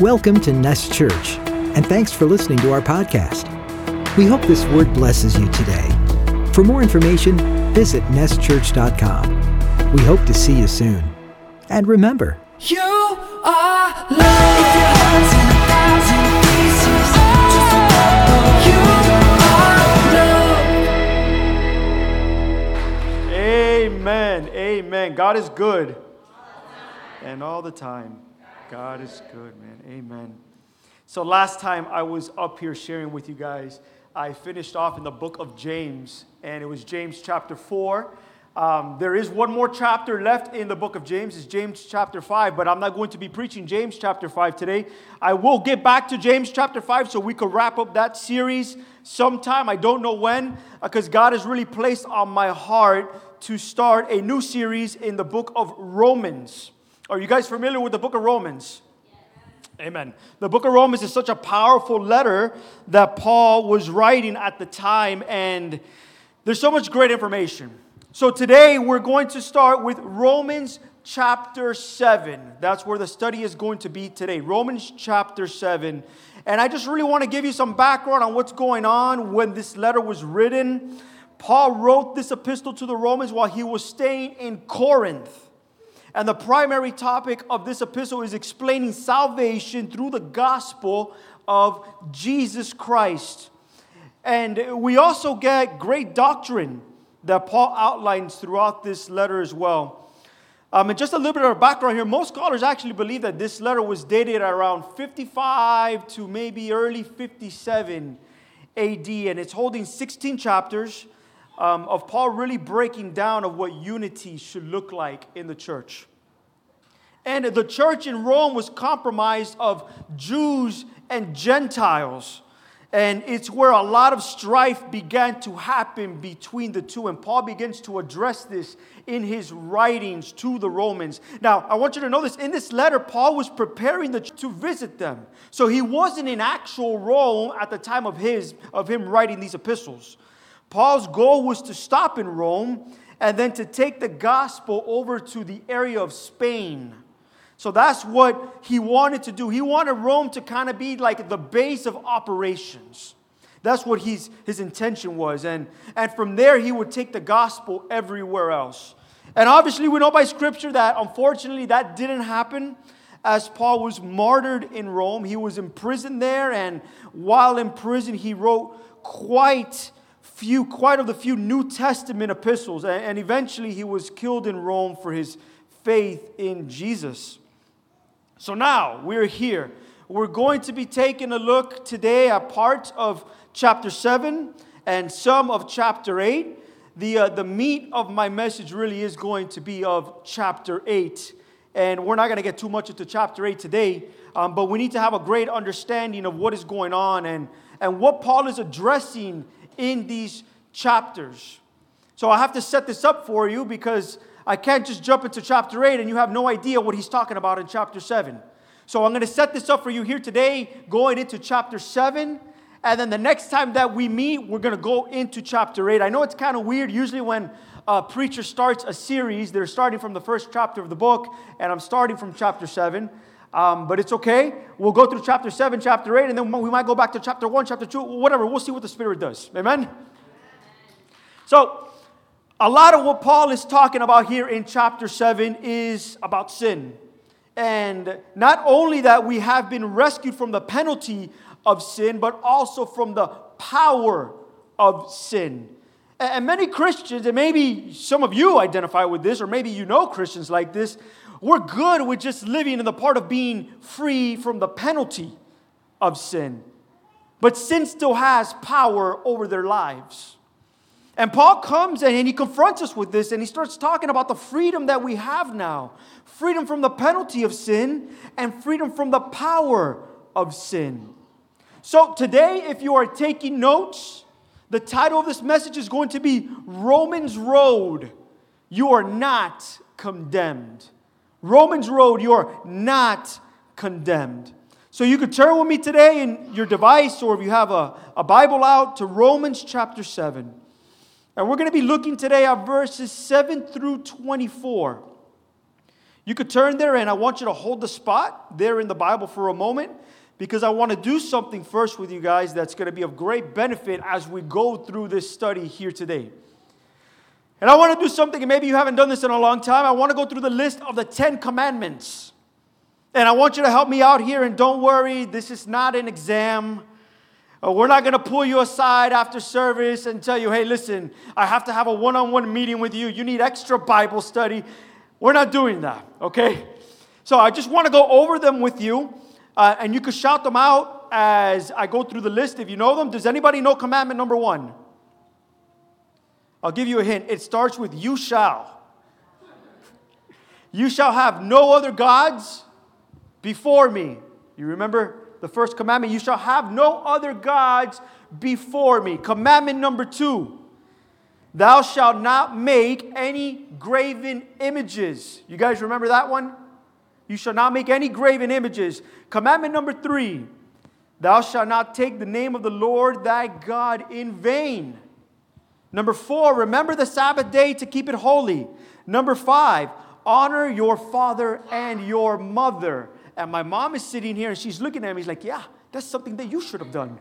Welcome to Nest Church, and thanks for listening to our podcast. We hope this word blesses you today. For more information, visit nestchurch.com. We hope to see you soon. And remember, You are loved. If your heart's in a thousand pieces, just remember you are loved. Amen. Amen. God is good. And all the time. God is good, man. Amen. So last time I was up here sharing with you guys, I finished off in the book of James, and it was James chapter 4. Um, there is one more chapter left in the book of James. It's James chapter 5, but I'm not going to be preaching James chapter 5 today. I will get back to James chapter 5 so we could wrap up that series sometime. I don't know when, because God has really placed on my heart to start a new series in the book of Romans. Are you guys familiar with the book of Romans? Amen. The book of Romans is such a powerful letter that Paul was writing at the time, and there's so much great information. So today we're going to start with Romans chapter 7. That's where the study is going to be today. Romans chapter 7. And I just really want to give you some background on what's going on when this letter was written. Paul wrote this epistle to the Romans while he was staying in Corinth. And the primary topic of this epistle is explaining salvation through the gospel of Jesus Christ. And we also get great doctrine that Paul outlines throughout this letter as well. Um, and just a little bit of background here most scholars actually believe that this letter was dated around 55 to maybe early 57 AD, and it's holding 16 chapters um, of Paul really breaking down of what unity should look like in the church. And the church in Rome was compromised of Jews and Gentiles. And it's where a lot of strife began to happen between the two. And Paul begins to address this in his writings to the Romans. Now, I want you to know this. In this letter, Paul was preparing the, to visit them. So he wasn't in actual Rome at the time of, his, of him writing these epistles. Paul's goal was to stop in Rome and then to take the gospel over to the area of Spain. So that's what he wanted to do. He wanted Rome to kind of be like the base of operations. That's what his, his intention was. And, and from there, he would take the gospel everywhere else. And obviously, we know by scripture that unfortunately that didn't happen as Paul was martyred in Rome. He was imprisoned there, and while in prison, he wrote quite few, quite of the few New Testament epistles. And eventually, he was killed in Rome for his faith in Jesus. So now we're here. We're going to be taking a look today at parts of chapter 7 and some of chapter 8. The, uh, the meat of my message really is going to be of chapter 8. And we're not going to get too much into chapter 8 today, um, but we need to have a great understanding of what is going on and, and what Paul is addressing in these chapters. So I have to set this up for you because I can't just jump into chapter 8 and you have no idea what he's talking about in chapter 7. So I'm going to set this up for you here today, going into chapter 7. And then the next time that we meet, we're going to go into chapter 8. I know it's kind of weird. Usually, when a preacher starts a series, they're starting from the first chapter of the book, and I'm starting from chapter 7. Um, but it's okay. We'll go through chapter 7, chapter 8, and then we might go back to chapter 1, chapter 2, whatever. We'll see what the Spirit does. Amen? So, a lot of what Paul is talking about here in chapter 7 is about sin. And not only that we have been rescued from the penalty of sin, but also from the power of sin. And many Christians, and maybe some of you identify with this, or maybe you know Christians like this, we're good with just living in the part of being free from the penalty of sin. But sin still has power over their lives. And Paul comes and he confronts us with this and he starts talking about the freedom that we have now freedom from the penalty of sin and freedom from the power of sin. So, today, if you are taking notes, the title of this message is going to be Romans Road. You are not condemned. Romans Road, you are not condemned. So you could turn with me today in your device or if you have a, a Bible out to Romans chapter 7. And we're going to be looking today at verses 7 through 24. You could turn there, and I want you to hold the spot there in the Bible for a moment because I want to do something first with you guys that's going to be of great benefit as we go through this study here today. And I want to do something, and maybe you haven't done this in a long time. I want to go through the list of the Ten Commandments. And I want you to help me out here, and don't worry, this is not an exam. Uh, We're not going to pull you aside after service and tell you, hey, listen, I have to have a one on one meeting with you. You need extra Bible study. We're not doing that, okay? So I just want to go over them with you, uh, and you can shout them out as I go through the list if you know them. Does anybody know commandment number one? I'll give you a hint. It starts with you shall. You shall have no other gods before me. You remember the first commandment? You shall have no other gods before me. Commandment number two Thou shalt not make any graven images. You guys remember that one? You shall not make any graven images. Commandment number three Thou shalt not take the name of the Lord thy God in vain. Number four, remember the Sabbath day to keep it holy. Number five, honor your father and your mother. And my mom is sitting here and she's looking at me. She's like, Yeah, that's something that you should have done.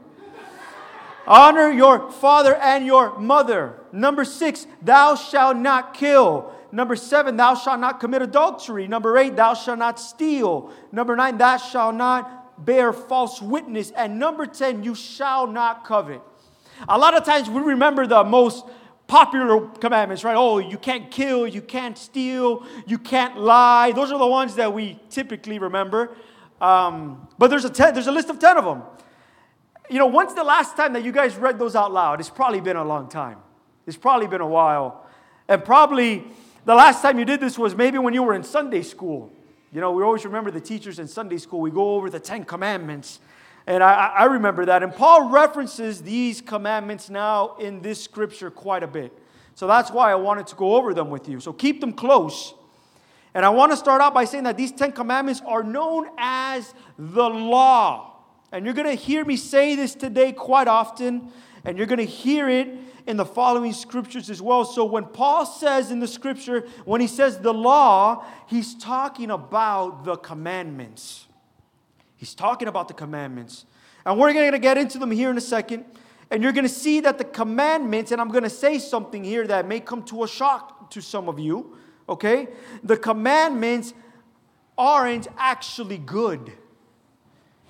Honor your father and your mother. Number six, thou shalt not kill. Number seven, thou shalt not commit adultery. Number eight, thou shalt not steal. Number nine, thou shalt not bear false witness. And number 10, you shall not covet. A lot of times we remember the most popular commandments, right? Oh, you can't kill, you can't steal, you can't lie. Those are the ones that we typically remember. Um, but there's a, ten, there's a list of 10 of them. You know, when's the last time that you guys read those out loud? It's probably been a long time. It's probably been a while. And probably the last time you did this was maybe when you were in Sunday school. You know, we always remember the teachers in Sunday school. We go over the Ten Commandments. And I, I remember that. And Paul references these commandments now in this scripture quite a bit. So that's why I wanted to go over them with you. So keep them close. And I want to start out by saying that these Ten Commandments are known as the law. And you're going to hear me say this today quite often, and you're going to hear it in the following scriptures as well. So when Paul says in the scripture, when he says the law, he's talking about the commandments. He's talking about the commandments. And we're going to get into them here in a second. And you're going to see that the commandments, and I'm going to say something here that may come to a shock to some of you, okay? The commandments aren't actually good.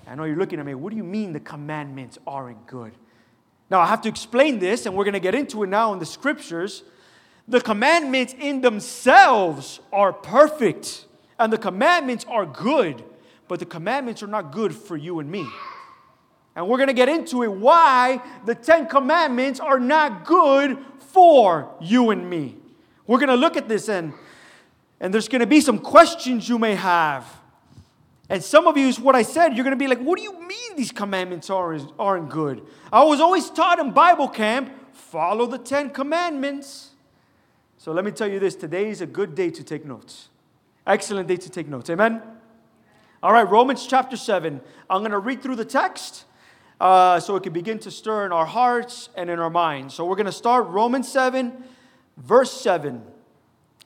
I know you're looking at me, what do you mean the commandments aren't good? Now, I have to explain this, and we're going to get into it now in the scriptures. The commandments in themselves are perfect, and the commandments are good, but the commandments are not good for you and me. And we're going to get into it why the Ten Commandments are not good for you and me. We're going to look at this, and, and there's going to be some questions you may have. And some of you, is what I said, you're going to be like, what do you mean these commandments aren't, aren't good? I was always taught in Bible camp, follow the Ten Commandments. So let me tell you this today is a good day to take notes. Excellent day to take notes. Amen? All right, Romans chapter 7. I'm going to read through the text uh, so it can begin to stir in our hearts and in our minds. So we're going to start Romans 7, verse 7.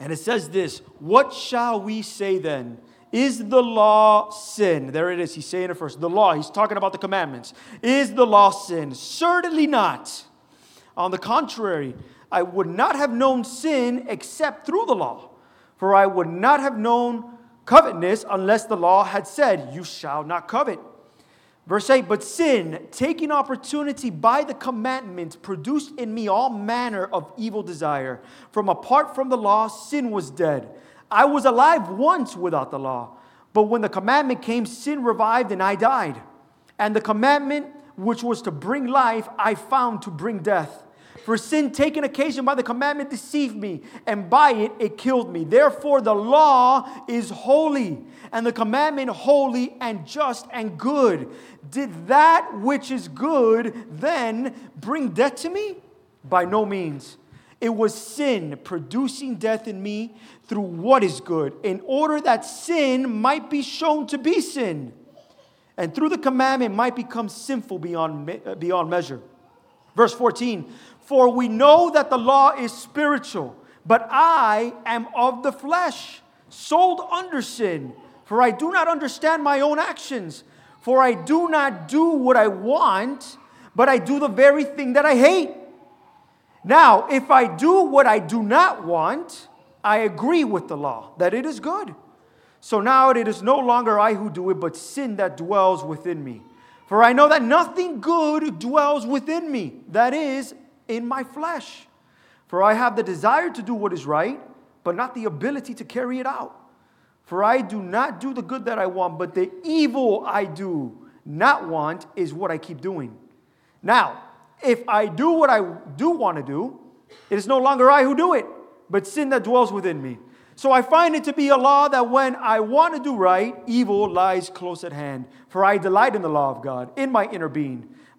And it says this What shall we say then? Is the law sin? There it is. He's saying it first. The law. He's talking about the commandments. Is the law sin? Certainly not. On the contrary, I would not have known sin except through the law. For I would not have known covetousness unless the law had said, You shall not covet. Verse 8, but sin, taking opportunity by the commandment, produced in me all manner of evil desire. From apart from the law, sin was dead. I was alive once without the law, but when the commandment came, sin revived and I died. And the commandment which was to bring life, I found to bring death. For sin taken occasion by the commandment deceived me, and by it it killed me. Therefore, the law is holy, and the commandment holy and just and good. Did that which is good then bring death to me? By no means. It was sin producing death in me through what is good, in order that sin might be shown to be sin, and through the commandment might become sinful beyond, beyond measure. Verse 14 For we know that the law is spiritual, but I am of the flesh, sold under sin. For I do not understand my own actions. For I do not do what I want, but I do the very thing that I hate. Now, if I do what I do not want, I agree with the law that it is good. So now it is no longer I who do it, but sin that dwells within me. For I know that nothing good dwells within me, that is, in my flesh. For I have the desire to do what is right, but not the ability to carry it out. For I do not do the good that I want, but the evil I do not want is what I keep doing. Now, if I do what I do want to do, it is no longer I who do it, but sin that dwells within me. So I find it to be a law that when I want to do right, evil lies close at hand. For I delight in the law of God in my inner being.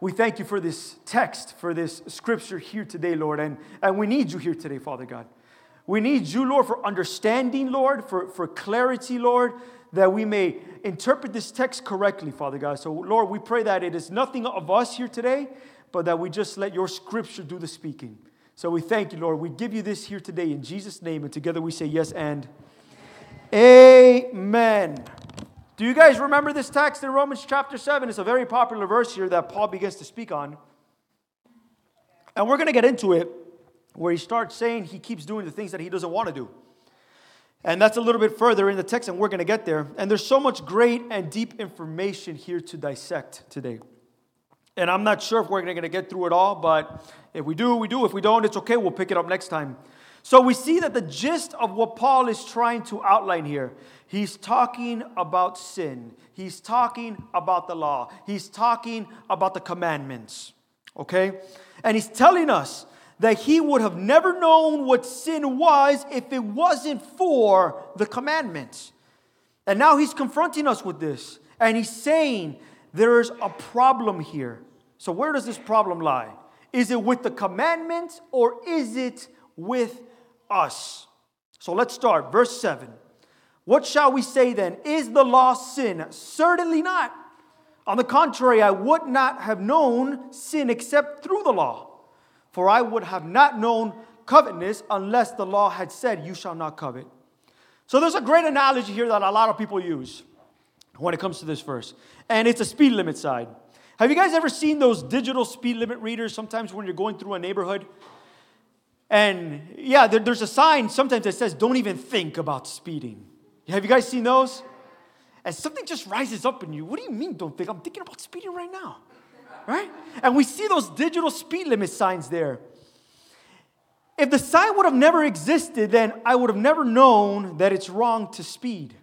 we thank you for this text, for this scripture here today, Lord. And, and we need you here today, Father God. We need you, Lord, for understanding, Lord, for, for clarity, Lord, that we may interpret this text correctly, Father God. So, Lord, we pray that it is nothing of us here today, but that we just let your scripture do the speaking. So we thank you, Lord. We give you this here today in Jesus' name, and together we say yes and amen. Do you guys remember this text in Romans chapter 7? It's a very popular verse here that Paul begins to speak on. And we're going to get into it where he starts saying he keeps doing the things that he doesn't want to do. And that's a little bit further in the text, and we're going to get there. And there's so much great and deep information here to dissect today. And I'm not sure if we're going to get through it all, but if we do, we do. If we don't, it's okay. We'll pick it up next time. So we see that the gist of what Paul is trying to outline here, he's talking about sin. He's talking about the law. He's talking about the commandments. Okay? And he's telling us that he would have never known what sin was if it wasn't for the commandments. And now he's confronting us with this. And he's saying there's a problem here. So, where does this problem lie? Is it with the commandments or is it with us? So, let's start. Verse 7. What shall we say then? Is the law sin? Certainly not. On the contrary, I would not have known sin except through the law. For I would have not known covetousness unless the law had said, You shall not covet. So there's a great analogy here that a lot of people use when it comes to this verse, and it's a speed limit side. Have you guys ever seen those digital speed limit readers sometimes when you're going through a neighborhood? And yeah, there, there's a sign sometimes that says, don't even think about speeding. Have you guys seen those? And something just rises up in you. What do you mean, don't think? I'm thinking about speeding right now. Right? And we see those digital speed limit signs there. If the sign would have never existed, then I would have never known that it's wrong to speed.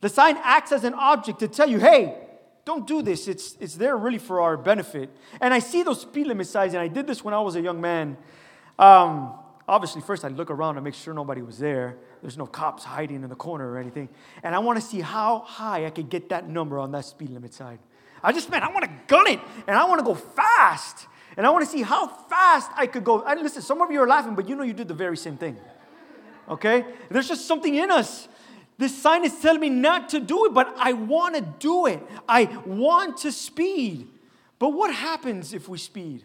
The sign acts as an object to tell you, hey, don't do this. It's, it's there really for our benefit. And I see those speed limit signs, and I did this when I was a young man. Um, obviously, first I'd look around and make sure nobody was there. There's no cops hiding in the corner or anything. And I want to see how high I could get that number on that speed limit sign. I just, man, I want to gun it, and I want to go fast. And I want to see how fast I could go. And listen, some of you are laughing, but you know you did the very same thing. Okay? There's just something in us this sign is telling me not to do it, but I want to do it. I want to speed. But what happens if we speed?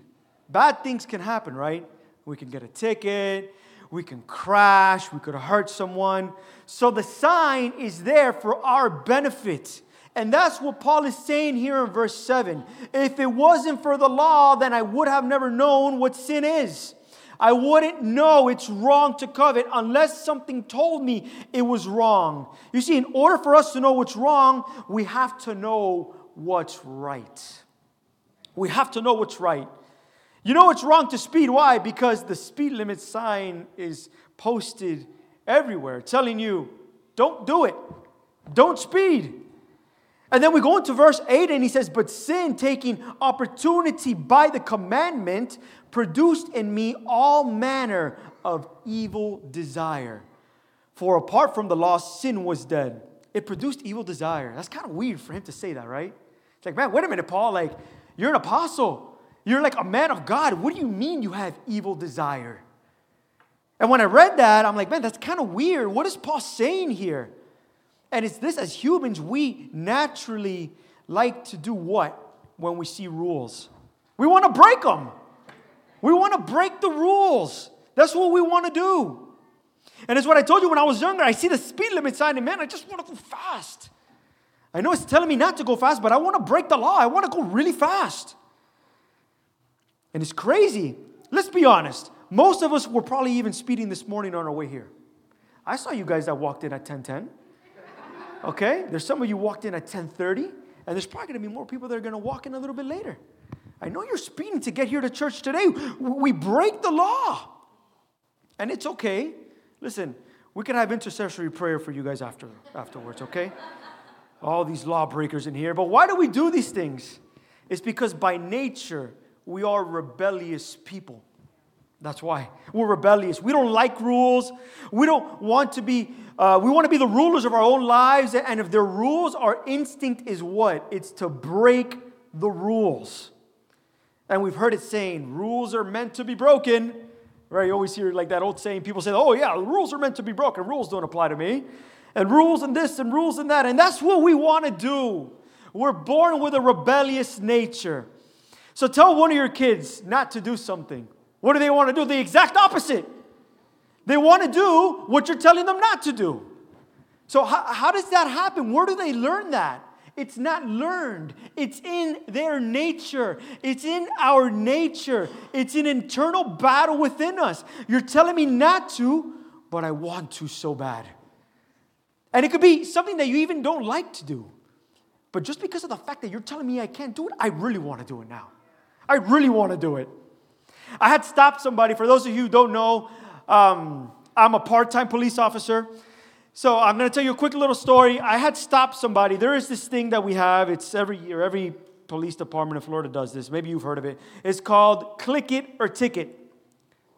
Bad things can happen, right? We can get a ticket, we can crash, we could hurt someone. So the sign is there for our benefit. And that's what Paul is saying here in verse 7. If it wasn't for the law, then I would have never known what sin is. I wouldn't know it's wrong to covet unless something told me it was wrong. You see, in order for us to know what's wrong, we have to know what's right. We have to know what's right. You know it's wrong to speed. Why? Because the speed limit sign is posted everywhere telling you, don't do it, don't speed. And then we go into verse 8 and he says, But sin, taking opportunity by the commandment, produced in me all manner of evil desire. For apart from the law, sin was dead. It produced evil desire. That's kind of weird for him to say that, right? It's like, man, wait a minute, Paul. Like, you're an apostle. You're like a man of God. What do you mean you have evil desire? And when I read that, I'm like, man, that's kind of weird. What is Paul saying here? And it's this as humans, we naturally like to do what when we see rules? We want to break them. We want to break the rules. That's what we want to do. And it's what I told you when I was younger. I see the speed limit sign, and man, I just want to go fast. I know it's telling me not to go fast, but I want to break the law. I want to go really fast. And it's crazy. Let's be honest. Most of us were probably even speeding this morning on our way here. I saw you guys that walked in at 1010. Okay? There's some of you walked in at 1030, and there's probably going to be more people that are going to walk in a little bit later. I know you're speeding to get here to church today. We break the law. And it's okay. Listen, we can have intercessory prayer for you guys after, afterwards, okay? All these lawbreakers in here. But why do we do these things? It's because by nature, we are rebellious people. That's why. We're rebellious. We don't like rules. We don't want to be, uh, we want to be the rulers of our own lives. And if they're rules, our instinct is what? It's to break the rules. And we've heard it saying, rules are meant to be broken. Right? You always hear like that old saying, people say, oh, yeah, rules are meant to be broken. Rules don't apply to me. And rules and this and rules and that. And that's what we want to do. We're born with a rebellious nature. So tell one of your kids not to do something. What do they want to do? The exact opposite. They want to do what you're telling them not to do. So, how, how does that happen? Where do they learn that? It's not learned. It's in their nature. It's in our nature. It's an internal battle within us. You're telling me not to, but I want to so bad. And it could be something that you even don't like to do. But just because of the fact that you're telling me I can't do it, I really want to do it now. I really want to do it. I had stopped somebody. For those of you who don't know, um, I'm a part time police officer. So I'm going to tell you a quick little story. I had stopped somebody. There is this thing that we have. It's every year. Every police department in Florida does this. Maybe you've heard of it. It's called click it or ticket.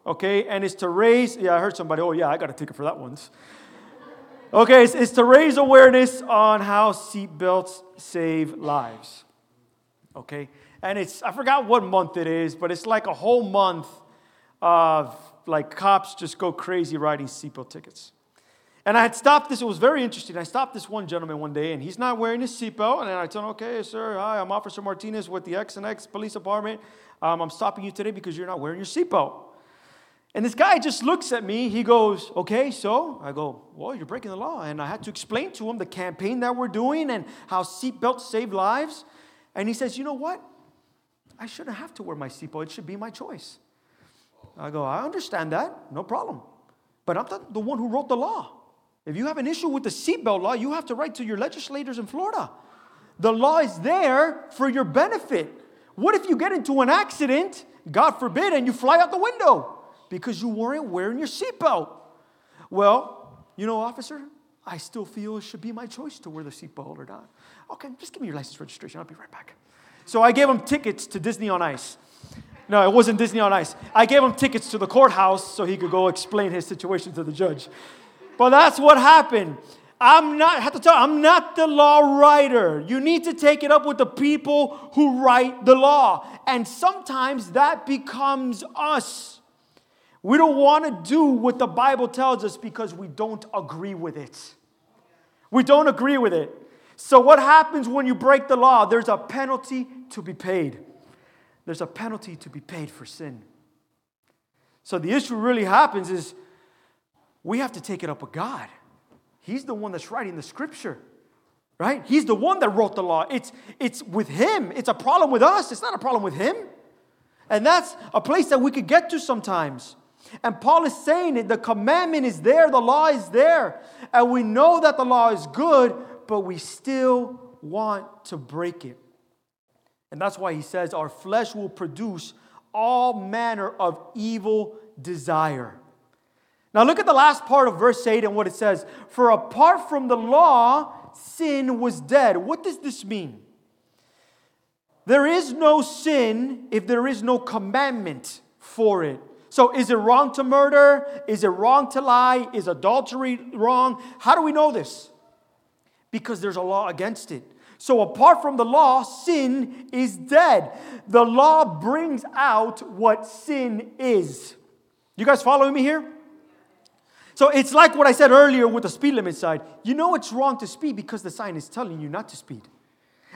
Okay, and it's to raise. Yeah, I heard somebody. Oh yeah, I got a ticket for that once. Okay, it's, it's to raise awareness on how seatbelts save lives. Okay, and it's I forgot what month it is, but it's like a whole month of like cops just go crazy writing seatbelt tickets. And I had stopped this, it was very interesting. I stopped this one gentleman one day, and he's not wearing his seatbelt. And I told him, okay, sir, hi, I'm Officer Martinez with the X and X Police Department. Um, I'm stopping you today because you're not wearing your seatbelt. And this guy just looks at me. He goes, okay, so? I go, well, you're breaking the law. And I had to explain to him the campaign that we're doing and how seatbelts save lives. And he says, you know what? I shouldn't have to wear my seatbelt. It should be my choice. I go, I understand that. No problem. But I'm the, the one who wrote the law. If you have an issue with the seatbelt law, you have to write to your legislators in Florida. The law is there for your benefit. What if you get into an accident, God forbid, and you fly out the window because you weren't wearing your seatbelt? Well, you know, officer, I still feel it should be my choice to wear the seatbelt or not. Okay, just give me your license registration. I'll be right back. So I gave him tickets to Disney on Ice. No, it wasn't Disney on Ice. I gave him tickets to the courthouse so he could go explain his situation to the judge. But that's what happened. I'm not, I have to tell you, I'm not the law writer. You need to take it up with the people who write the law. And sometimes that becomes us. We don't want to do what the Bible tells us because we don't agree with it. We don't agree with it. So, what happens when you break the law? There's a penalty to be paid. There's a penalty to be paid for sin. So, the issue really happens is we have to take it up with God. He's the one that's writing the scripture, right? He's the one that wrote the law. It's, it's with Him. It's a problem with us, it's not a problem with Him. And that's a place that we could get to sometimes. And Paul is saying it the commandment is there, the law is there. And we know that the law is good, but we still want to break it. And that's why he says our flesh will produce all manner of evil desire. Now, look at the last part of verse 8 and what it says For apart from the law, sin was dead. What does this mean? There is no sin if there is no commandment for it. So, is it wrong to murder? Is it wrong to lie? Is adultery wrong? How do we know this? Because there's a law against it. So, apart from the law, sin is dead. The law brings out what sin is. You guys following me here? So, it's like what I said earlier with the speed limit side. You know it's wrong to speed because the sign is telling you not to speed.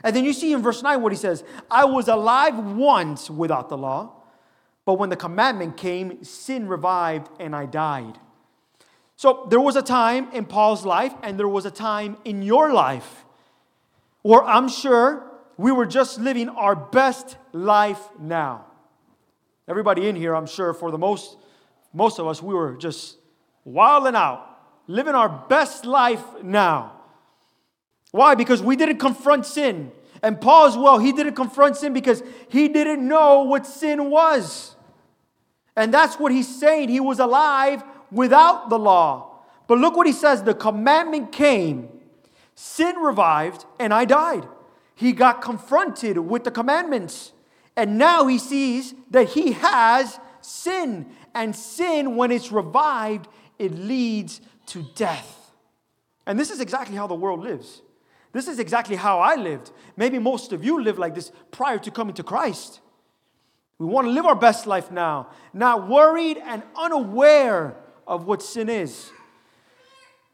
And then you see in verse 9 what he says I was alive once without the law but when the commandment came, sin revived and I died. So there was a time in Paul's life, and there was a time in your life where I'm sure we were just living our best life now. Everybody in here, I'm sure, for the most, most of us, we were just wilding out, living our best life now. Why? Because we didn't confront sin. And Paul as well, he didn't confront sin because he didn't know what sin was. And that's what he's saying. He was alive without the law. But look what he says the commandment came, sin revived, and I died. He got confronted with the commandments. And now he sees that he has sin. And sin, when it's revived, it leads to death. And this is exactly how the world lives. This is exactly how I lived. Maybe most of you lived like this prior to coming to Christ. We want to live our best life now, not worried and unaware of what sin is.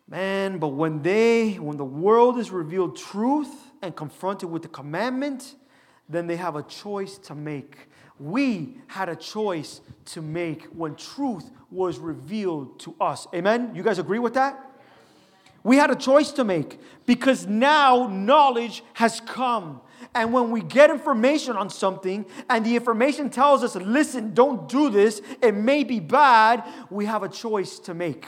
Man, but when they, when the world is revealed truth and confronted with the commandment, then they have a choice to make. We had a choice to make when truth was revealed to us. Amen? You guys agree with that? We had a choice to make because now knowledge has come. And when we get information on something and the information tells us, listen, don't do this, it may be bad, we have a choice to make.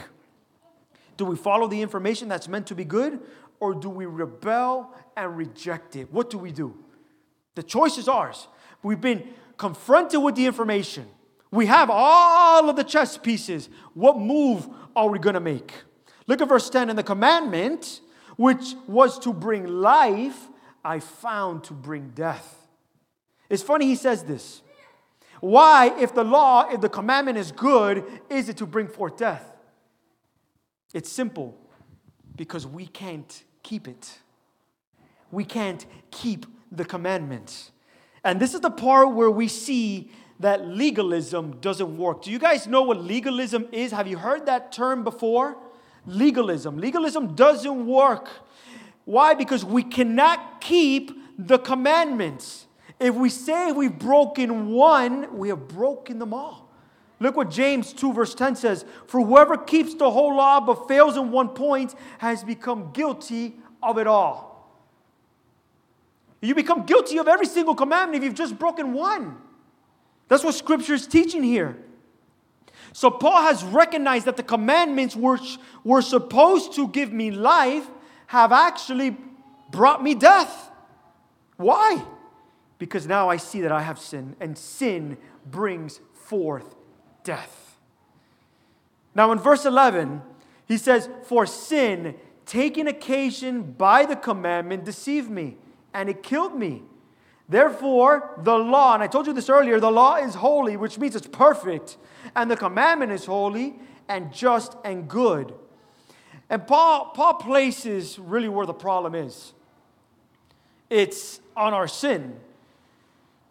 Do we follow the information that's meant to be good or do we rebel and reject it? What do we do? The choice is ours. We've been confronted with the information. We have all of the chess pieces. What move are we going to make? Look at verse 10 and the commandment, which was to bring life, I found to bring death. It's funny he says this. Why, if the law, if the commandment is good, is it to bring forth death? It's simple because we can't keep it. We can't keep the commandments. And this is the part where we see that legalism doesn't work. Do you guys know what legalism is? Have you heard that term before? Legalism. Legalism doesn't work. Why? Because we cannot keep the commandments. If we say we've broken one, we have broken them all. Look what James 2, verse 10 says For whoever keeps the whole law but fails in one point has become guilty of it all. You become guilty of every single commandment if you've just broken one. That's what scripture is teaching here. So Paul has recognized that the commandments which were supposed to give me life have actually brought me death. Why? Because now I see that I have sin, and sin brings forth death. Now, in verse 11, he says, For sin, taking occasion by the commandment, deceived me, and it killed me. Therefore, the law, and I told you this earlier, the law is holy, which means it's perfect, and the commandment is holy and just and good. And Paul, Paul places really where the problem is it's on our sin.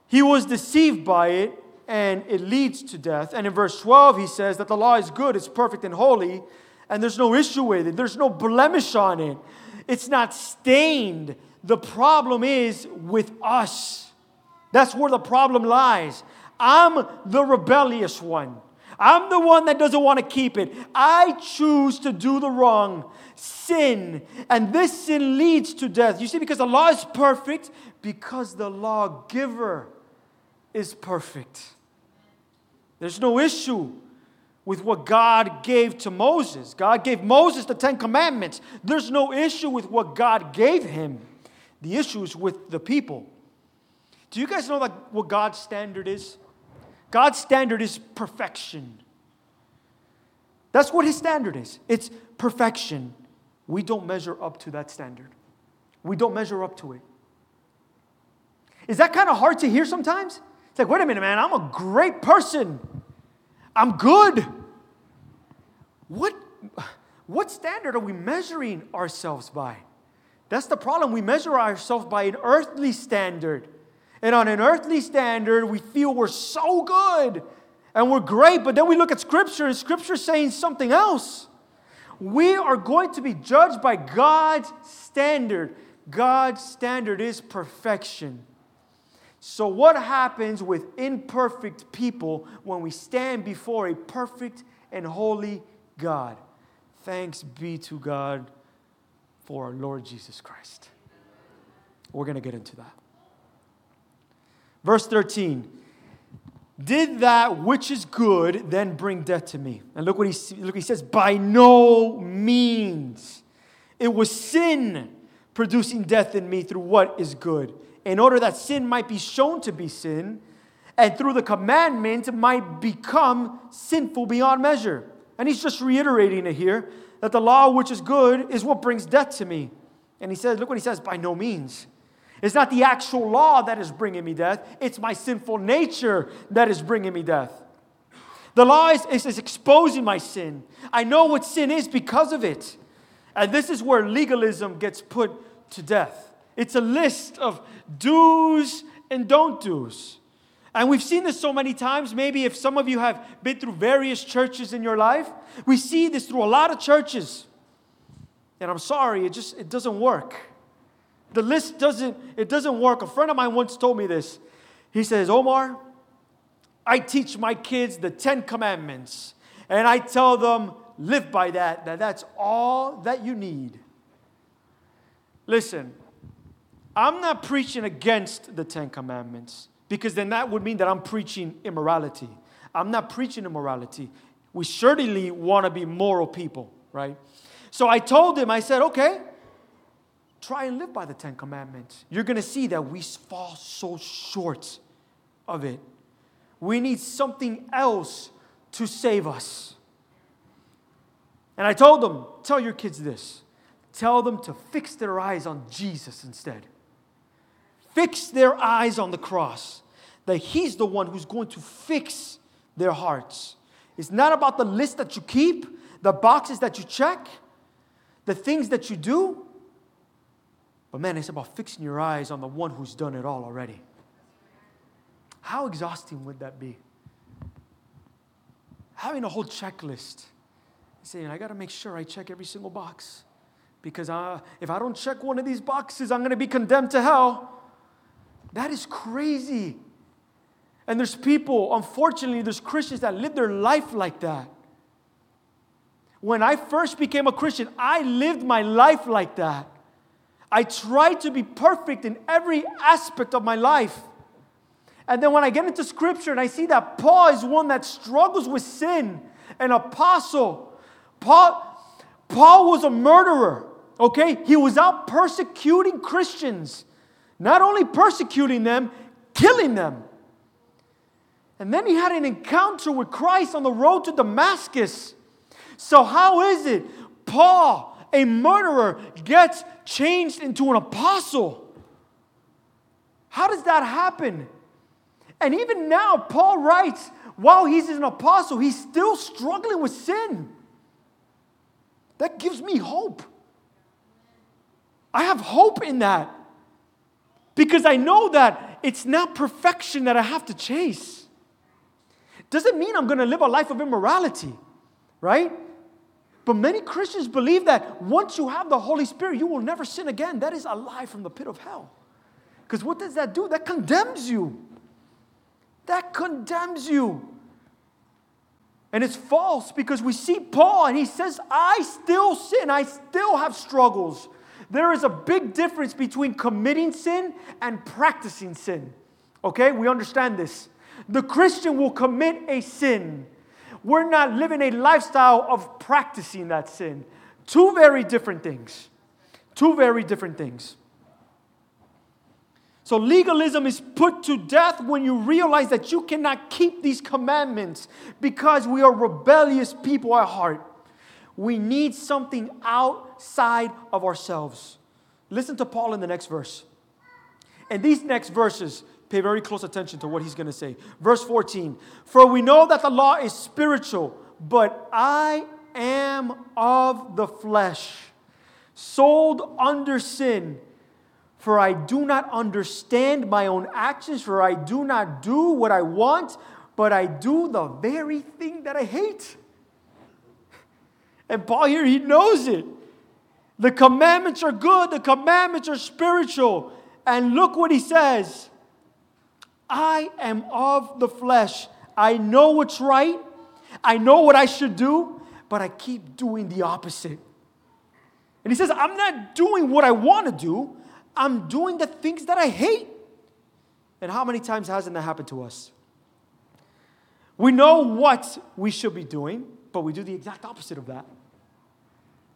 He was deceived by it, and it leads to death. And in verse 12, he says that the law is good, it's perfect and holy, and there's no issue with it, there's no blemish on it, it's not stained. The problem is with us. That's where the problem lies. I'm the rebellious one. I'm the one that doesn't want to keep it. I choose to do the wrong, sin. And this sin leads to death. You see, because the law is perfect, because the lawgiver is perfect. There's no issue with what God gave to Moses. God gave Moses the Ten Commandments. There's no issue with what God gave him. The issue is with the people. Do you guys know what God's standard is? God's standard is perfection. That's what his standard is. It's perfection. We don't measure up to that standard. We don't measure up to it. Is that kind of hard to hear sometimes? It's like, wait a minute, man, I'm a great person. I'm good. What, what standard are we measuring ourselves by? That's the problem. We measure ourselves by an earthly standard. And on an earthly standard, we feel we're so good and we're great, but then we look at Scripture and Scripture saying something else. We are going to be judged by God's standard. God's standard is perfection. So, what happens with imperfect people when we stand before a perfect and holy God? Thanks be to God for our Lord Jesus Christ. We're going to get into that. Verse 13 Did that which is good then bring death to me? And look what he, look, he says, By no means. It was sin producing death in me through what is good in order that sin might be shown to be sin, and through the commandment might become sinful beyond measure. And he's just reiterating it here that the law which is good is what brings death to me. And he says, look what he says, by no means. It's not the actual law that is bringing me death, it's my sinful nature that is bringing me death. The law is, is, is exposing my sin. I know what sin is because of it. And this is where legalism gets put to death. It's a list of do's and don't do's. And we've seen this so many times. Maybe if some of you have been through various churches in your life, we see this through a lot of churches. And I'm sorry, it just it doesn't work. The list doesn't it doesn't work. A friend of mine once told me this. He says, "Omar, I teach my kids the 10 commandments and I tell them live by that that that's all that you need." Listen, I'm not preaching against the Ten Commandments because then that would mean that I'm preaching immorality. I'm not preaching immorality. We certainly want to be moral people, right? So I told him, I said, okay, try and live by the Ten Commandments. You're going to see that we fall so short of it. We need something else to save us. And I told them, tell your kids this tell them to fix their eyes on Jesus instead fix their eyes on the cross, that He's the one who's going to fix their hearts. It's not about the list that you keep, the boxes that you check, the things that you do. But man, it's about fixing your eyes on the one who's done it all already. How exhausting would that be? Having a whole checklist, saying, I got to make sure I check every single box. Because if I don't check one of these boxes, I'm going to be condemned to hell. That is crazy. And there's people, unfortunately, there's Christians that live their life like that. When I first became a Christian, I lived my life like that. I try to be perfect in every aspect of my life. And then when I get into scripture and I see that Paul is one that struggles with sin, an apostle, Paul, Paul was a murderer, okay? He was out persecuting Christians not only persecuting them, killing them. And then he had an encounter with Christ on the road to Damascus. So, how is it Paul, a murderer, gets changed into an apostle? How does that happen? And even now, Paul writes, while he's an apostle, he's still struggling with sin. That gives me hope. I have hope in that. Because I know that it's not perfection that I have to chase. Doesn't mean I'm going to live a life of immorality, right? But many Christians believe that once you have the Holy Spirit, you will never sin again. That is a lie from the pit of hell. Because what does that do? That condemns you. That condemns you. And it's false because we see Paul and he says, I still sin, I still have struggles. There is a big difference between committing sin and practicing sin. Okay, we understand this. The Christian will commit a sin. We're not living a lifestyle of practicing that sin. Two very different things. Two very different things. So, legalism is put to death when you realize that you cannot keep these commandments because we are rebellious people at heart. We need something outside of ourselves. Listen to Paul in the next verse. And these next verses, pay very close attention to what he's going to say. Verse 14 For we know that the law is spiritual, but I am of the flesh, sold under sin. For I do not understand my own actions, for I do not do what I want, but I do the very thing that I hate. And Paul here, he knows it. The commandments are good, the commandments are spiritual. And look what he says I am of the flesh. I know what's right, I know what I should do, but I keep doing the opposite. And he says, I'm not doing what I want to do. I'm doing the things that I hate. And how many times hasn't that happened to us? We know what we should be doing, but we do the exact opposite of that.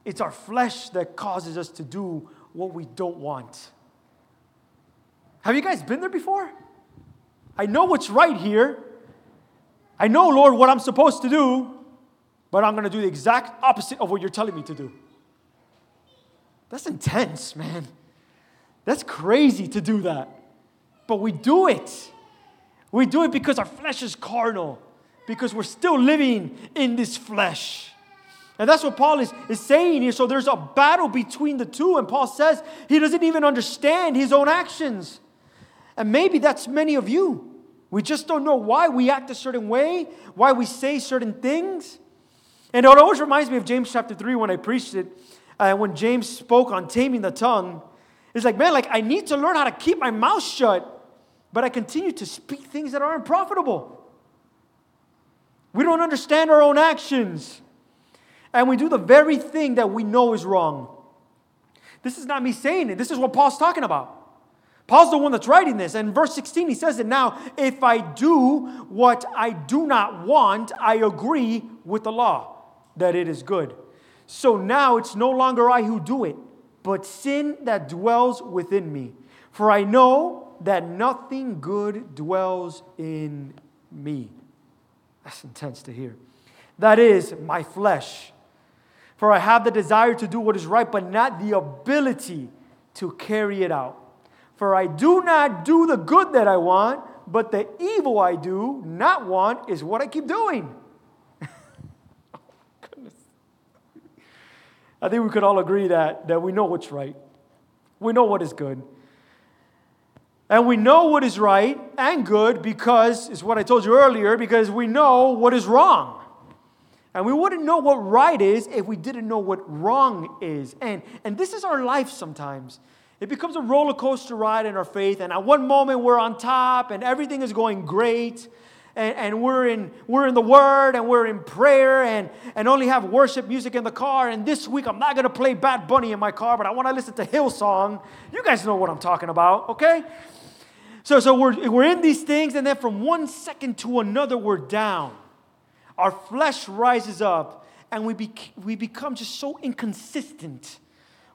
It's our flesh that causes us to do what we don't want. Have you guys been there before? I know what's right here. I know, Lord, what I'm supposed to do, but I'm going to do the exact opposite of what you're telling me to do. That's intense, man. That's crazy to do that. But we do it. We do it because our flesh is carnal, because we're still living in this flesh. And that's what Paul is, is saying here. So there's a battle between the two, and Paul says he doesn't even understand his own actions. And maybe that's many of you. We just don't know why we act a certain way, why we say certain things. And it always reminds me of James chapter 3 when I preached it, uh, when James spoke on taming the tongue. It's like, man, like I need to learn how to keep my mouth shut, but I continue to speak things that are unprofitable. We don't understand our own actions, and we do the very thing that we know is wrong. This is not me saying it, this is what Paul's talking about. Paul's the one that's writing this. And verse 16, he says it now if I do what I do not want, I agree with the law that it is good. So now it's no longer I who do it, but sin that dwells within me. For I know that nothing good dwells in me. That's intense to hear. That is my flesh. For I have the desire to do what is right, but not the ability to carry it out. For I do not do the good that I want, but the evil I do not want is what I keep doing. Oh, goodness. I think we could all agree that, that we know what's right. We know what is good. And we know what is right and good because, is what I told you earlier, because we know what is wrong. And we wouldn't know what right is if we didn't know what wrong is. And, and this is our life sometimes. It becomes a roller coaster ride in our faith. And at one moment, we're on top and everything is going great. And, and we're, in, we're in the Word and we're in prayer and, and only have worship music in the car. And this week, I'm not going to play Bad Bunny in my car, but I want to listen to Hillsong. You guys know what I'm talking about, okay? So, so we're, we're in these things, and then from one second to another, we're down. Our flesh rises up, and we, bec- we become just so inconsistent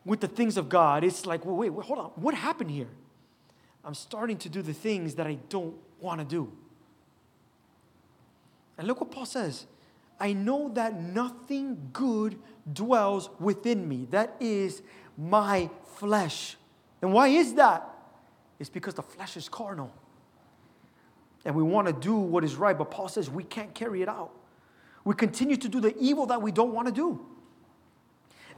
with the things of God. It's like, well, wait, wait, hold on. What happened here? I'm starting to do the things that I don't want to do. And look what Paul says I know that nothing good dwells within me. That is my flesh. And why is that? It's because the flesh is carnal. And we want to do what is right, but Paul says we can't carry it out. We continue to do the evil that we don't want to do.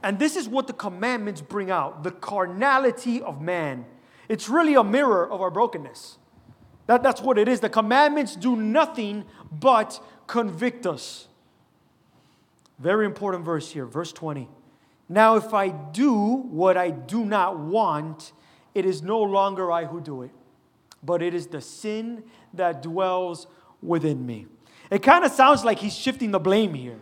And this is what the commandments bring out the carnality of man. It's really a mirror of our brokenness. That, that's what it is. The commandments do nothing but convict us. Very important verse here, verse 20. Now, if I do what I do not want, it is no longer I who do it, but it is the sin that dwells within me. It kind of sounds like he's shifting the blame here.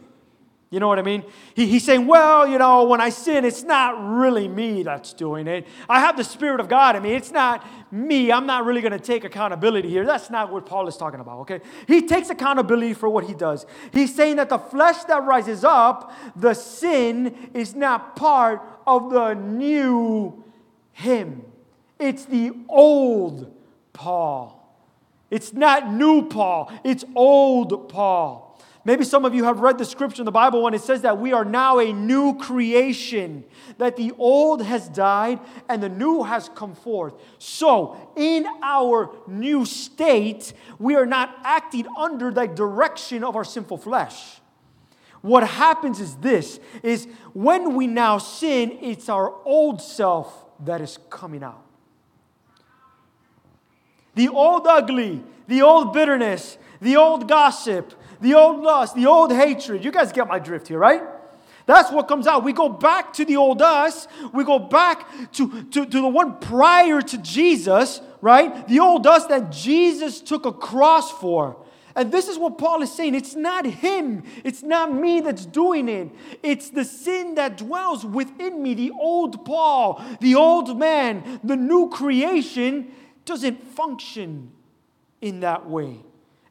You know what I mean? He, he's saying, well, you know, when I sin, it's not really me that's doing it. I have the Spirit of God in me. It's not me. I'm not really going to take accountability here. That's not what Paul is talking about, okay? He takes accountability for what he does. He's saying that the flesh that rises up, the sin, is not part of the new him. It's the old Paul. It's not new Paul, it's old Paul. Maybe some of you have read the scripture in the Bible when it says that we are now a new creation, that the old has died and the new has come forth. So, in our new state, we are not acting under the direction of our sinful flesh. What happens is this is when we now sin, it's our old self that is coming out. The old ugly, the old bitterness, the old gossip, the old lust, the old hatred. You guys get my drift here, right? That's what comes out. We go back to the old us. We go back to, to, to the one prior to Jesus, right? The old us that Jesus took a cross for. And this is what Paul is saying. It's not him, it's not me that's doing it. It's the sin that dwells within me. The old Paul, the old man, the new creation doesn't function in that way.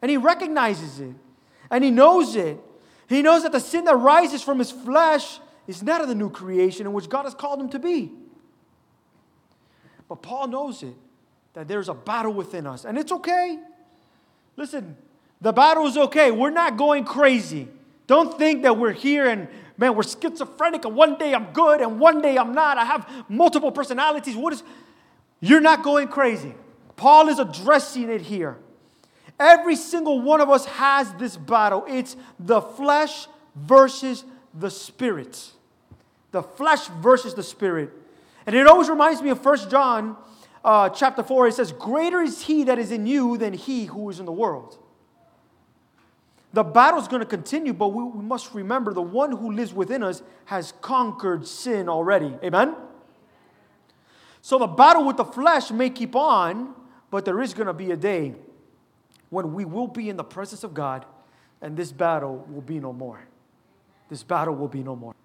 And he recognizes it and he knows it. He knows that the sin that rises from his flesh is not of the new creation in which God has called him to be. But Paul knows it, that there's a battle within us, and it's okay. Listen, the battle is okay. We're not going crazy. Don't think that we're here and man, we're schizophrenic and one day I'm good and one day I'm not. I have multiple personalities. What is you're not going crazy. Paul is addressing it here. Every single one of us has this battle. It's the flesh versus the spirit. The flesh versus the spirit. And it always reminds me of 1 John uh, chapter 4. It says, Greater is he that is in you than he who is in the world. The battle is going to continue, but we, we must remember the one who lives within us has conquered sin already. Amen? So the battle with the flesh may keep on, but there is going to be a day when we will be in the presence of God and this battle will be no more. This battle will be no more.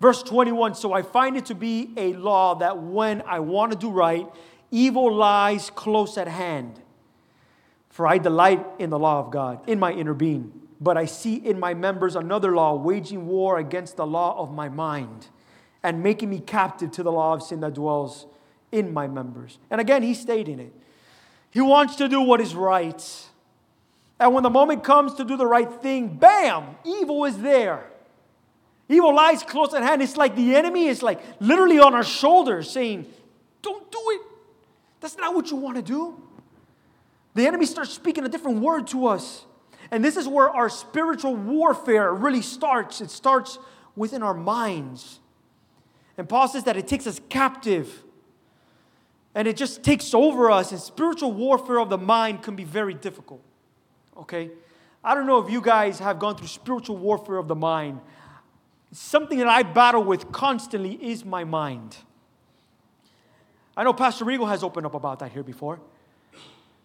Verse 21 So I find it to be a law that when I want to do right, evil lies close at hand. For I delight in the law of God, in my inner being. But I see in my members another law, waging war against the law of my mind, and making me captive to the law of sin that dwells in my members. And again, he stayed in it. He wants to do what is right. And when the moment comes to do the right thing, bam, evil is there. Evil lies close at hand. It's like the enemy is like literally on our shoulders saying, Don't do it. That's not what you want to do. The enemy starts speaking a different word to us. And this is where our spiritual warfare really starts. It starts within our minds. And Paul says that it takes us captive and it just takes over us. And spiritual warfare of the mind can be very difficult. Okay? I don't know if you guys have gone through spiritual warfare of the mind. Something that I battle with constantly is my mind. I know Pastor Regal has opened up about that here before.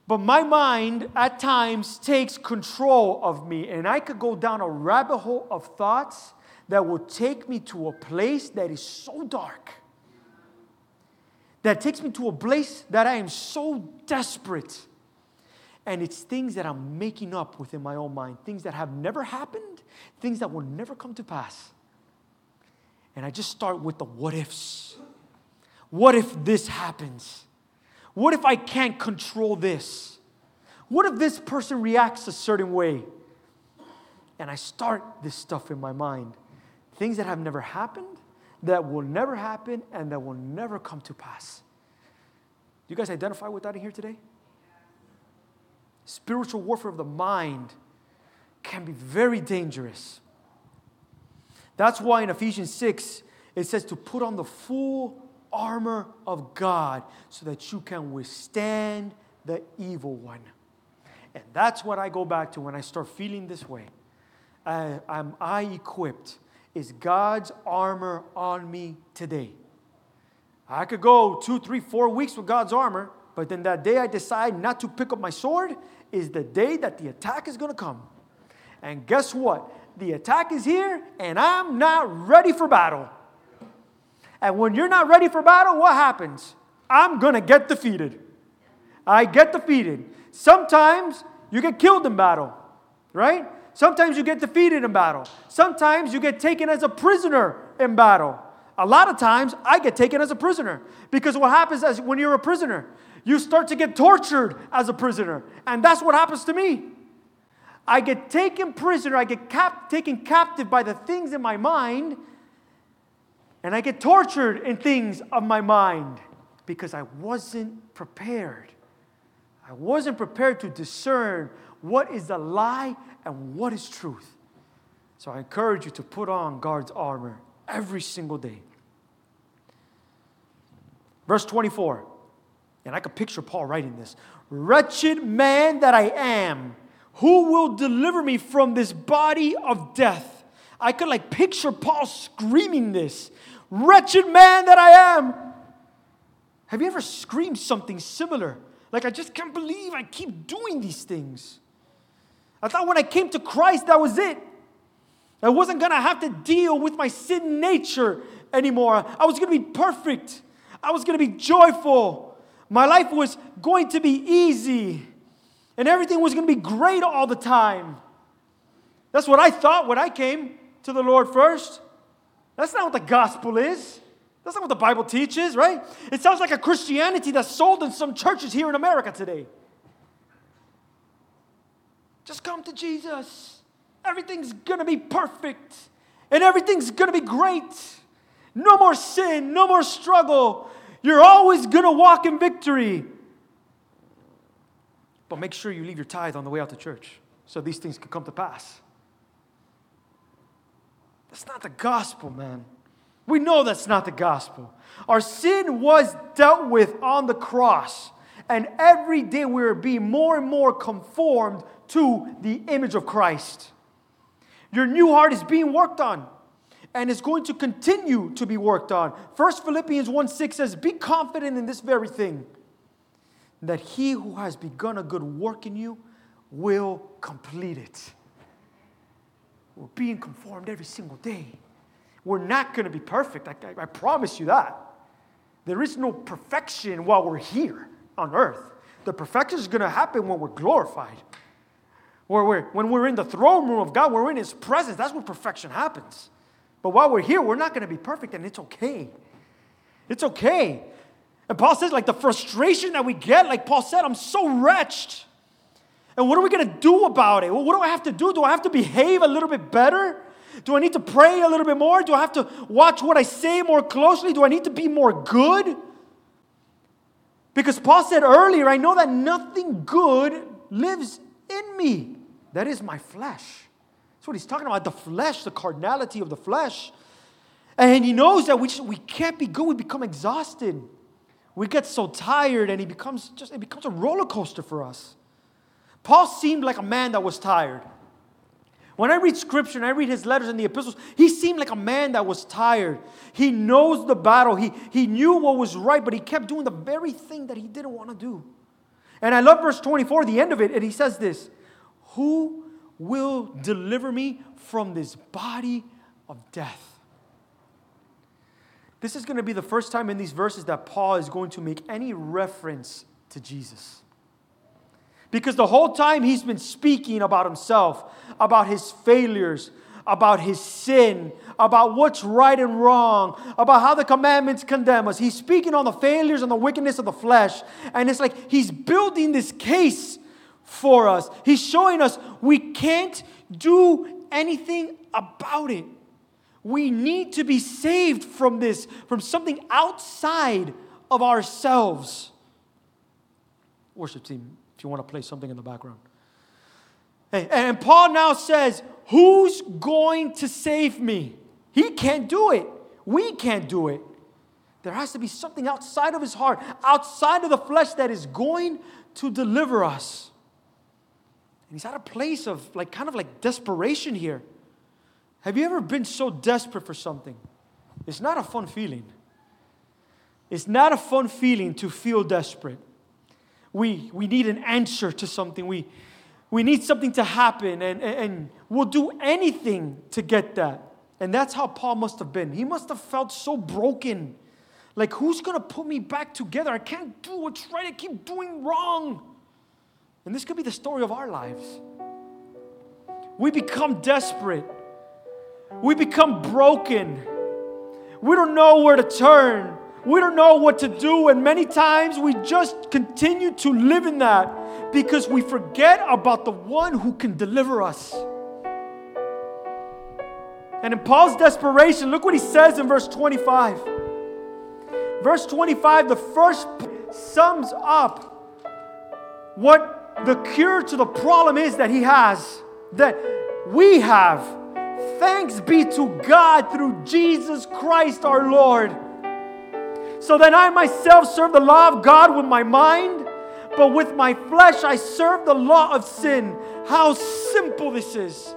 But my mind at times takes control of me, and I could go down a rabbit hole of thoughts that will take me to a place that is so dark, that takes me to a place that I am so desperate. And it's things that I'm making up within my own mind, things that have never happened, things that will never come to pass. And I just start with the what ifs. What if this happens? What if I can't control this? What if this person reacts a certain way? And I start this stuff in my mind. Things that have never happened, that will never happen, and that will never come to pass. Do you guys identify with that in here today? Spiritual warfare of the mind can be very dangerous. That's why in Ephesians 6, it says to put on the full armor of God so that you can withstand the evil one. And that's what I go back to when I start feeling this way. Uh, am I equipped? Is God's armor on me today? I could go two, three, four weeks with God's armor, but then that day I decide not to pick up my sword is the day that the attack is to come. And guess what? The attack is here, and I'm not ready for battle. And when you're not ready for battle, what happens? I'm to get defeated. I get defeated. Sometimes you get killed in battle, right? Sometimes you get defeated in battle. Sometimes you get taken as a prisoner in battle. A lot of times I get taken as a prisoner because what happens is when you're a prisoner, you start to get tortured as a prisoner. And that's what happens to me. I get taken prisoner, I get cap- taken captive by the things in my mind, and I get tortured in things of my mind because I wasn't prepared. I wasn't prepared to discern what is a lie and what is truth. So I encourage you to put on God's armor every single day. Verse 24, and I could picture Paul writing this Wretched man that I am, who will deliver me from this body of death? I could like picture Paul screaming this Wretched man that I am. Have you ever screamed something similar? Like, I just can't believe I keep doing these things. I thought when I came to Christ, that was it. I wasn't gonna have to deal with my sin nature anymore. I was gonna be perfect. I was gonna be joyful. My life was going to be easy. And everything was gonna be great all the time. That's what I thought when I came to the Lord first. That's not what the gospel is. That's not what the Bible teaches, right? It sounds like a Christianity that's sold in some churches here in America today. Just come to Jesus. Everything's gonna be perfect, and everything's gonna be great. No more sin, no more struggle. You're always gonna walk in victory. But make sure you leave your tithe on the way out to church so these things can come to pass. That's not the gospel, man. We know that's not the gospel. Our sin was dealt with on the cross, and every day we are being more and more conformed to the image of Christ. Your new heart is being worked on and is going to continue to be worked on. First Philippians 1 6 says, Be confident in this very thing, that he who has begun a good work in you will complete it. We're being conformed every single day. We're not going to be perfect. I, I, promise you that. There is no perfection while we're here on earth. The perfection is going to happen when we're glorified. Where we're, when we're in the throne room of God, we're in His presence, that's where perfection happens. But while we're here, we're not going to be perfect, and it's okay. It's okay. And Paul says, like, the frustration that we get, like Paul said, I'm so wretched. And what are we going to do about it? Well, what do I have to do? Do I have to behave a little bit better? Do I need to pray a little bit more? Do I have to watch what I say more closely? Do I need to be more good? Because Paul said earlier, I know that nothing good lives in me. That is my flesh. That's what he's talking about the flesh, the carnality of the flesh. And he knows that we, just, we can't be good. We become exhausted. We get so tired, and he becomes just, it becomes a roller coaster for us. Paul seemed like a man that was tired. When I read scripture and I read his letters and the epistles, he seemed like a man that was tired. He knows the battle. He, he knew what was right, but he kept doing the very thing that he didn't want to do. And I love verse 24, the end of it, and he says this Who will deliver me from this body of death? This is going to be the first time in these verses that Paul is going to make any reference to Jesus. Because the whole time he's been speaking about himself, about his failures, about his sin, about what's right and wrong, about how the commandments condemn us. He's speaking on the failures and the wickedness of the flesh. And it's like he's building this case for us. He's showing us we can't do anything about it. We need to be saved from this, from something outside of ourselves. Worship team, if you want to play something in the background. Hey, and Paul now says, Who's going to save me? He can't do it. We can't do it. There has to be something outside of his heart, outside of the flesh that is going to deliver us. And he's at a place of like kind of like desperation here. Have you ever been so desperate for something? It's not a fun feeling. It's not a fun feeling to feel desperate. We, we need an answer to something. We, we need something to happen, and, and, we'll do anything to get that. And that's how Paul must have been. He must have felt so broken. Like, who's to put me back together? I can't do what's right. I keep doing wrong. And this could be the story of our lives. We become desperate, we become broken. We don't know where to turn. We don't know what to do, and many times we just continue to live in that because we forget about the one who can deliver us. And in Paul's desperation, look what he says in verse 25. Verse 25, the first sums up what the cure to the problem is that he has, that we have. Thanks be to God through Jesus Christ our Lord. So then I myself serve the law of God with my mind, but with my flesh I serve the law of sin. How simple this is.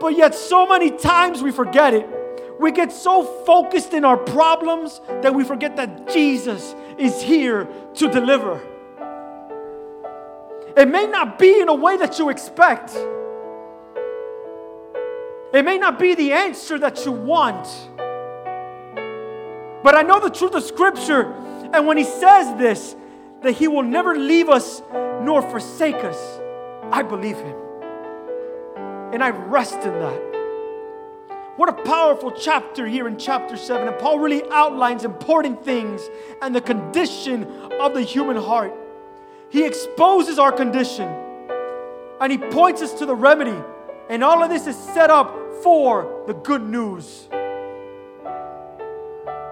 But yet, so many times we forget it. We get so focused in our problems that we forget that Jesus is here to deliver. It may not be in a way that you expect, it may not be the answer that you want. But I know the truth of Scripture, and when He says this, that He will never leave us nor forsake us, I believe Him. And I rest in that. What a powerful chapter here in chapter 7. And Paul really outlines important things and the condition of the human heart. He exposes our condition and he points us to the remedy. And all of this is set up for the good news.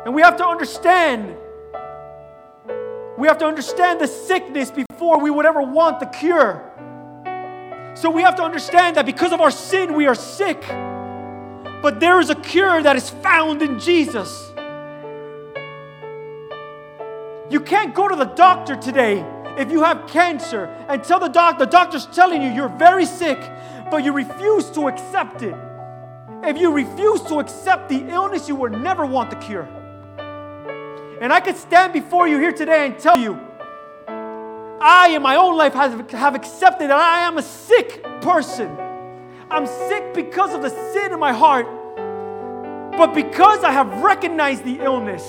And we have to understand, we have to understand the sickness before we would ever want the cure. So we have to understand that because of our sin, we are sick. But there is a cure that is found in Jesus. You can't go to the doctor today if you have cancer and tell the doctor, the doctor's telling you you're very sick, but you refuse to accept it. If you refuse to accept the illness, you will never want the cure. And I could stand before you here today and tell you, I in my own life have, have accepted that I am a sick person. I'm sick because of the sin in my heart. But because I have recognized the illness,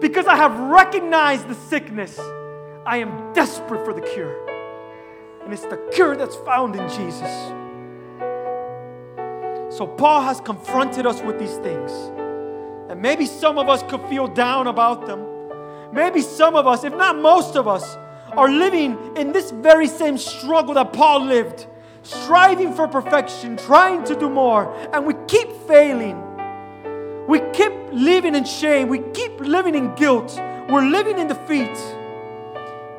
because I have recognized the sickness, I am desperate for the cure. And it's the cure that's found in Jesus. So Paul has confronted us with these things. And maybe some of us could feel down about them. Maybe some of us, if not most of us, are living in this very same struggle that Paul lived, striving for perfection, trying to do more, and we keep failing. We keep living in shame. We keep living in guilt. We're living in defeat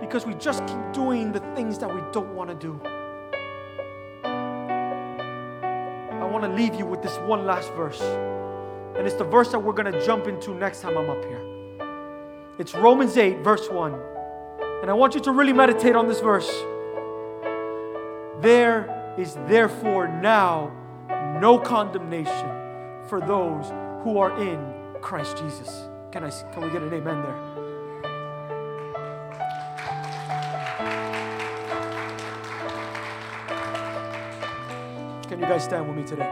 because we just keep doing the things that we don't want to do. I want to leave you with this one last verse. And it's the verse that we're going to jump into next time I'm up here. It's Romans 8, verse 1. And I want you to really meditate on this verse. There is therefore now no condemnation for those who are in Christ Jesus. Can, I, can we get an amen there? Can you guys stand with me today?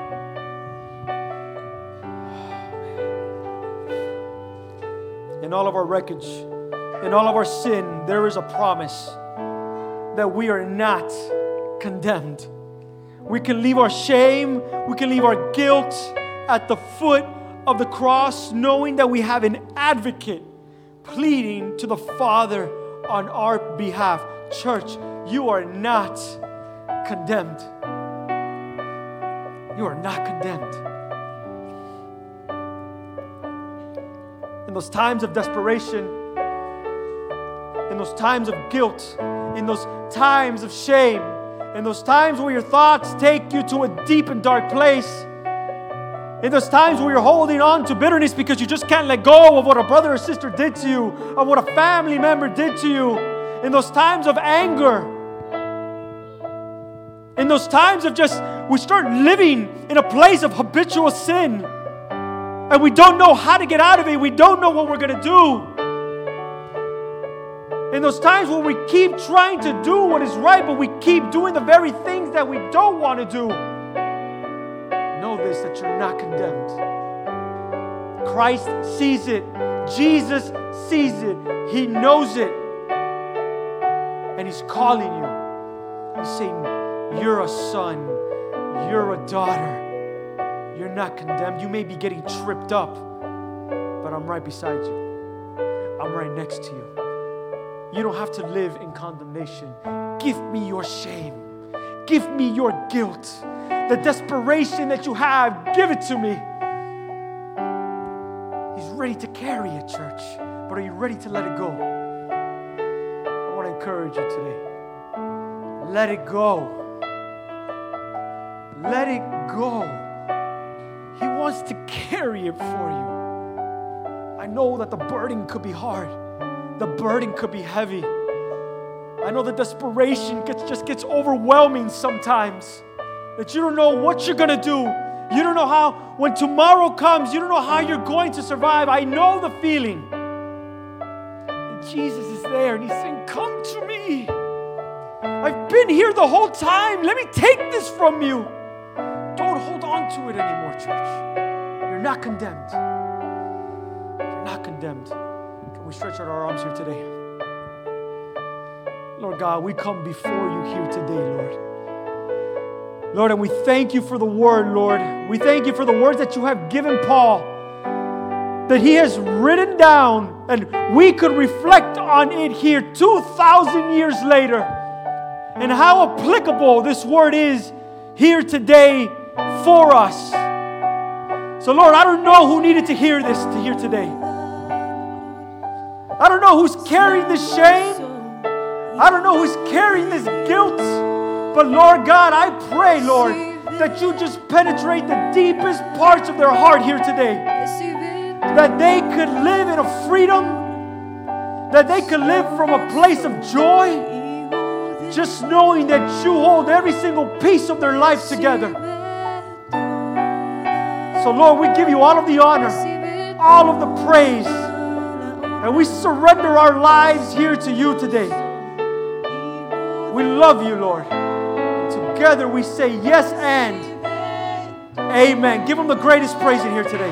In all of our wreckage, in all of our sin, there is a promise that we are not condemned. We can leave our shame, we can leave our guilt at the foot of the cross, knowing that we have an advocate pleading to the Father on our behalf. Church, you are not condemned. You are not condemned. In those times of desperation, in those times of guilt, in those times of shame, in those times where your thoughts take you to a deep and dark place, in those times where you're holding on to bitterness because you just can't let go of what a brother or sister did to you, of what a family member did to you, in those times of anger, in those times of just, we start living in a place of habitual sin and we don't know how to get out of it, we don't know what we're gonna do. In those times when we keep trying to do what is right, but we keep doing the very things that we don't want to do know this that you're not condemned. Christ sees it, Jesus sees it, He knows it, and He's calling you. He's saying, You're a son, you're a daughter. You're not condemned. You may be getting tripped up, but I'm right beside you. I'm right next to you. You don't have to live in condemnation. Give me your shame. Give me your guilt. The desperation that you have, give it to me. He's ready to carry it, church. But are you ready to let it go? I want to encourage you today. Let it go. Let it go. He wants to carry it for you. I know that the burden could be hard. The burden could be heavy. I know the desperation gets, just gets overwhelming sometimes. That you don't know what you're gonna do. You don't know how, when tomorrow comes, you don't know how you're going to survive. I know the feeling. And Jesus is there and He's saying, Come to me. I've been here the whole time. Let me take this from you. To it anymore, church. You're not condemned. You're not condemned. Can we stretch out our arms here today? Lord God, we come before you here today, Lord. Lord, and we thank you for the word, Lord. We thank you for the words that you have given Paul, that he has written down, and we could reflect on it here 2,000 years later, and how applicable this word is here today for us. So, Lord, I don't know who needed to hear this to hear today. I don't know who's carrying this shame. I don't know who's carrying this guilt. But Lord God, I pray, Lord, that you just penetrate the deepest parts of their heart here today. That they could live in a freedom, that they could live from a place of joy, just knowing that you hold every single piece of their life together. So, Lord, we give you all of the honor, all of the praise, and we surrender our lives here to you today. We love you, Lord. Together we say yes and amen. Give them the greatest praise in here today.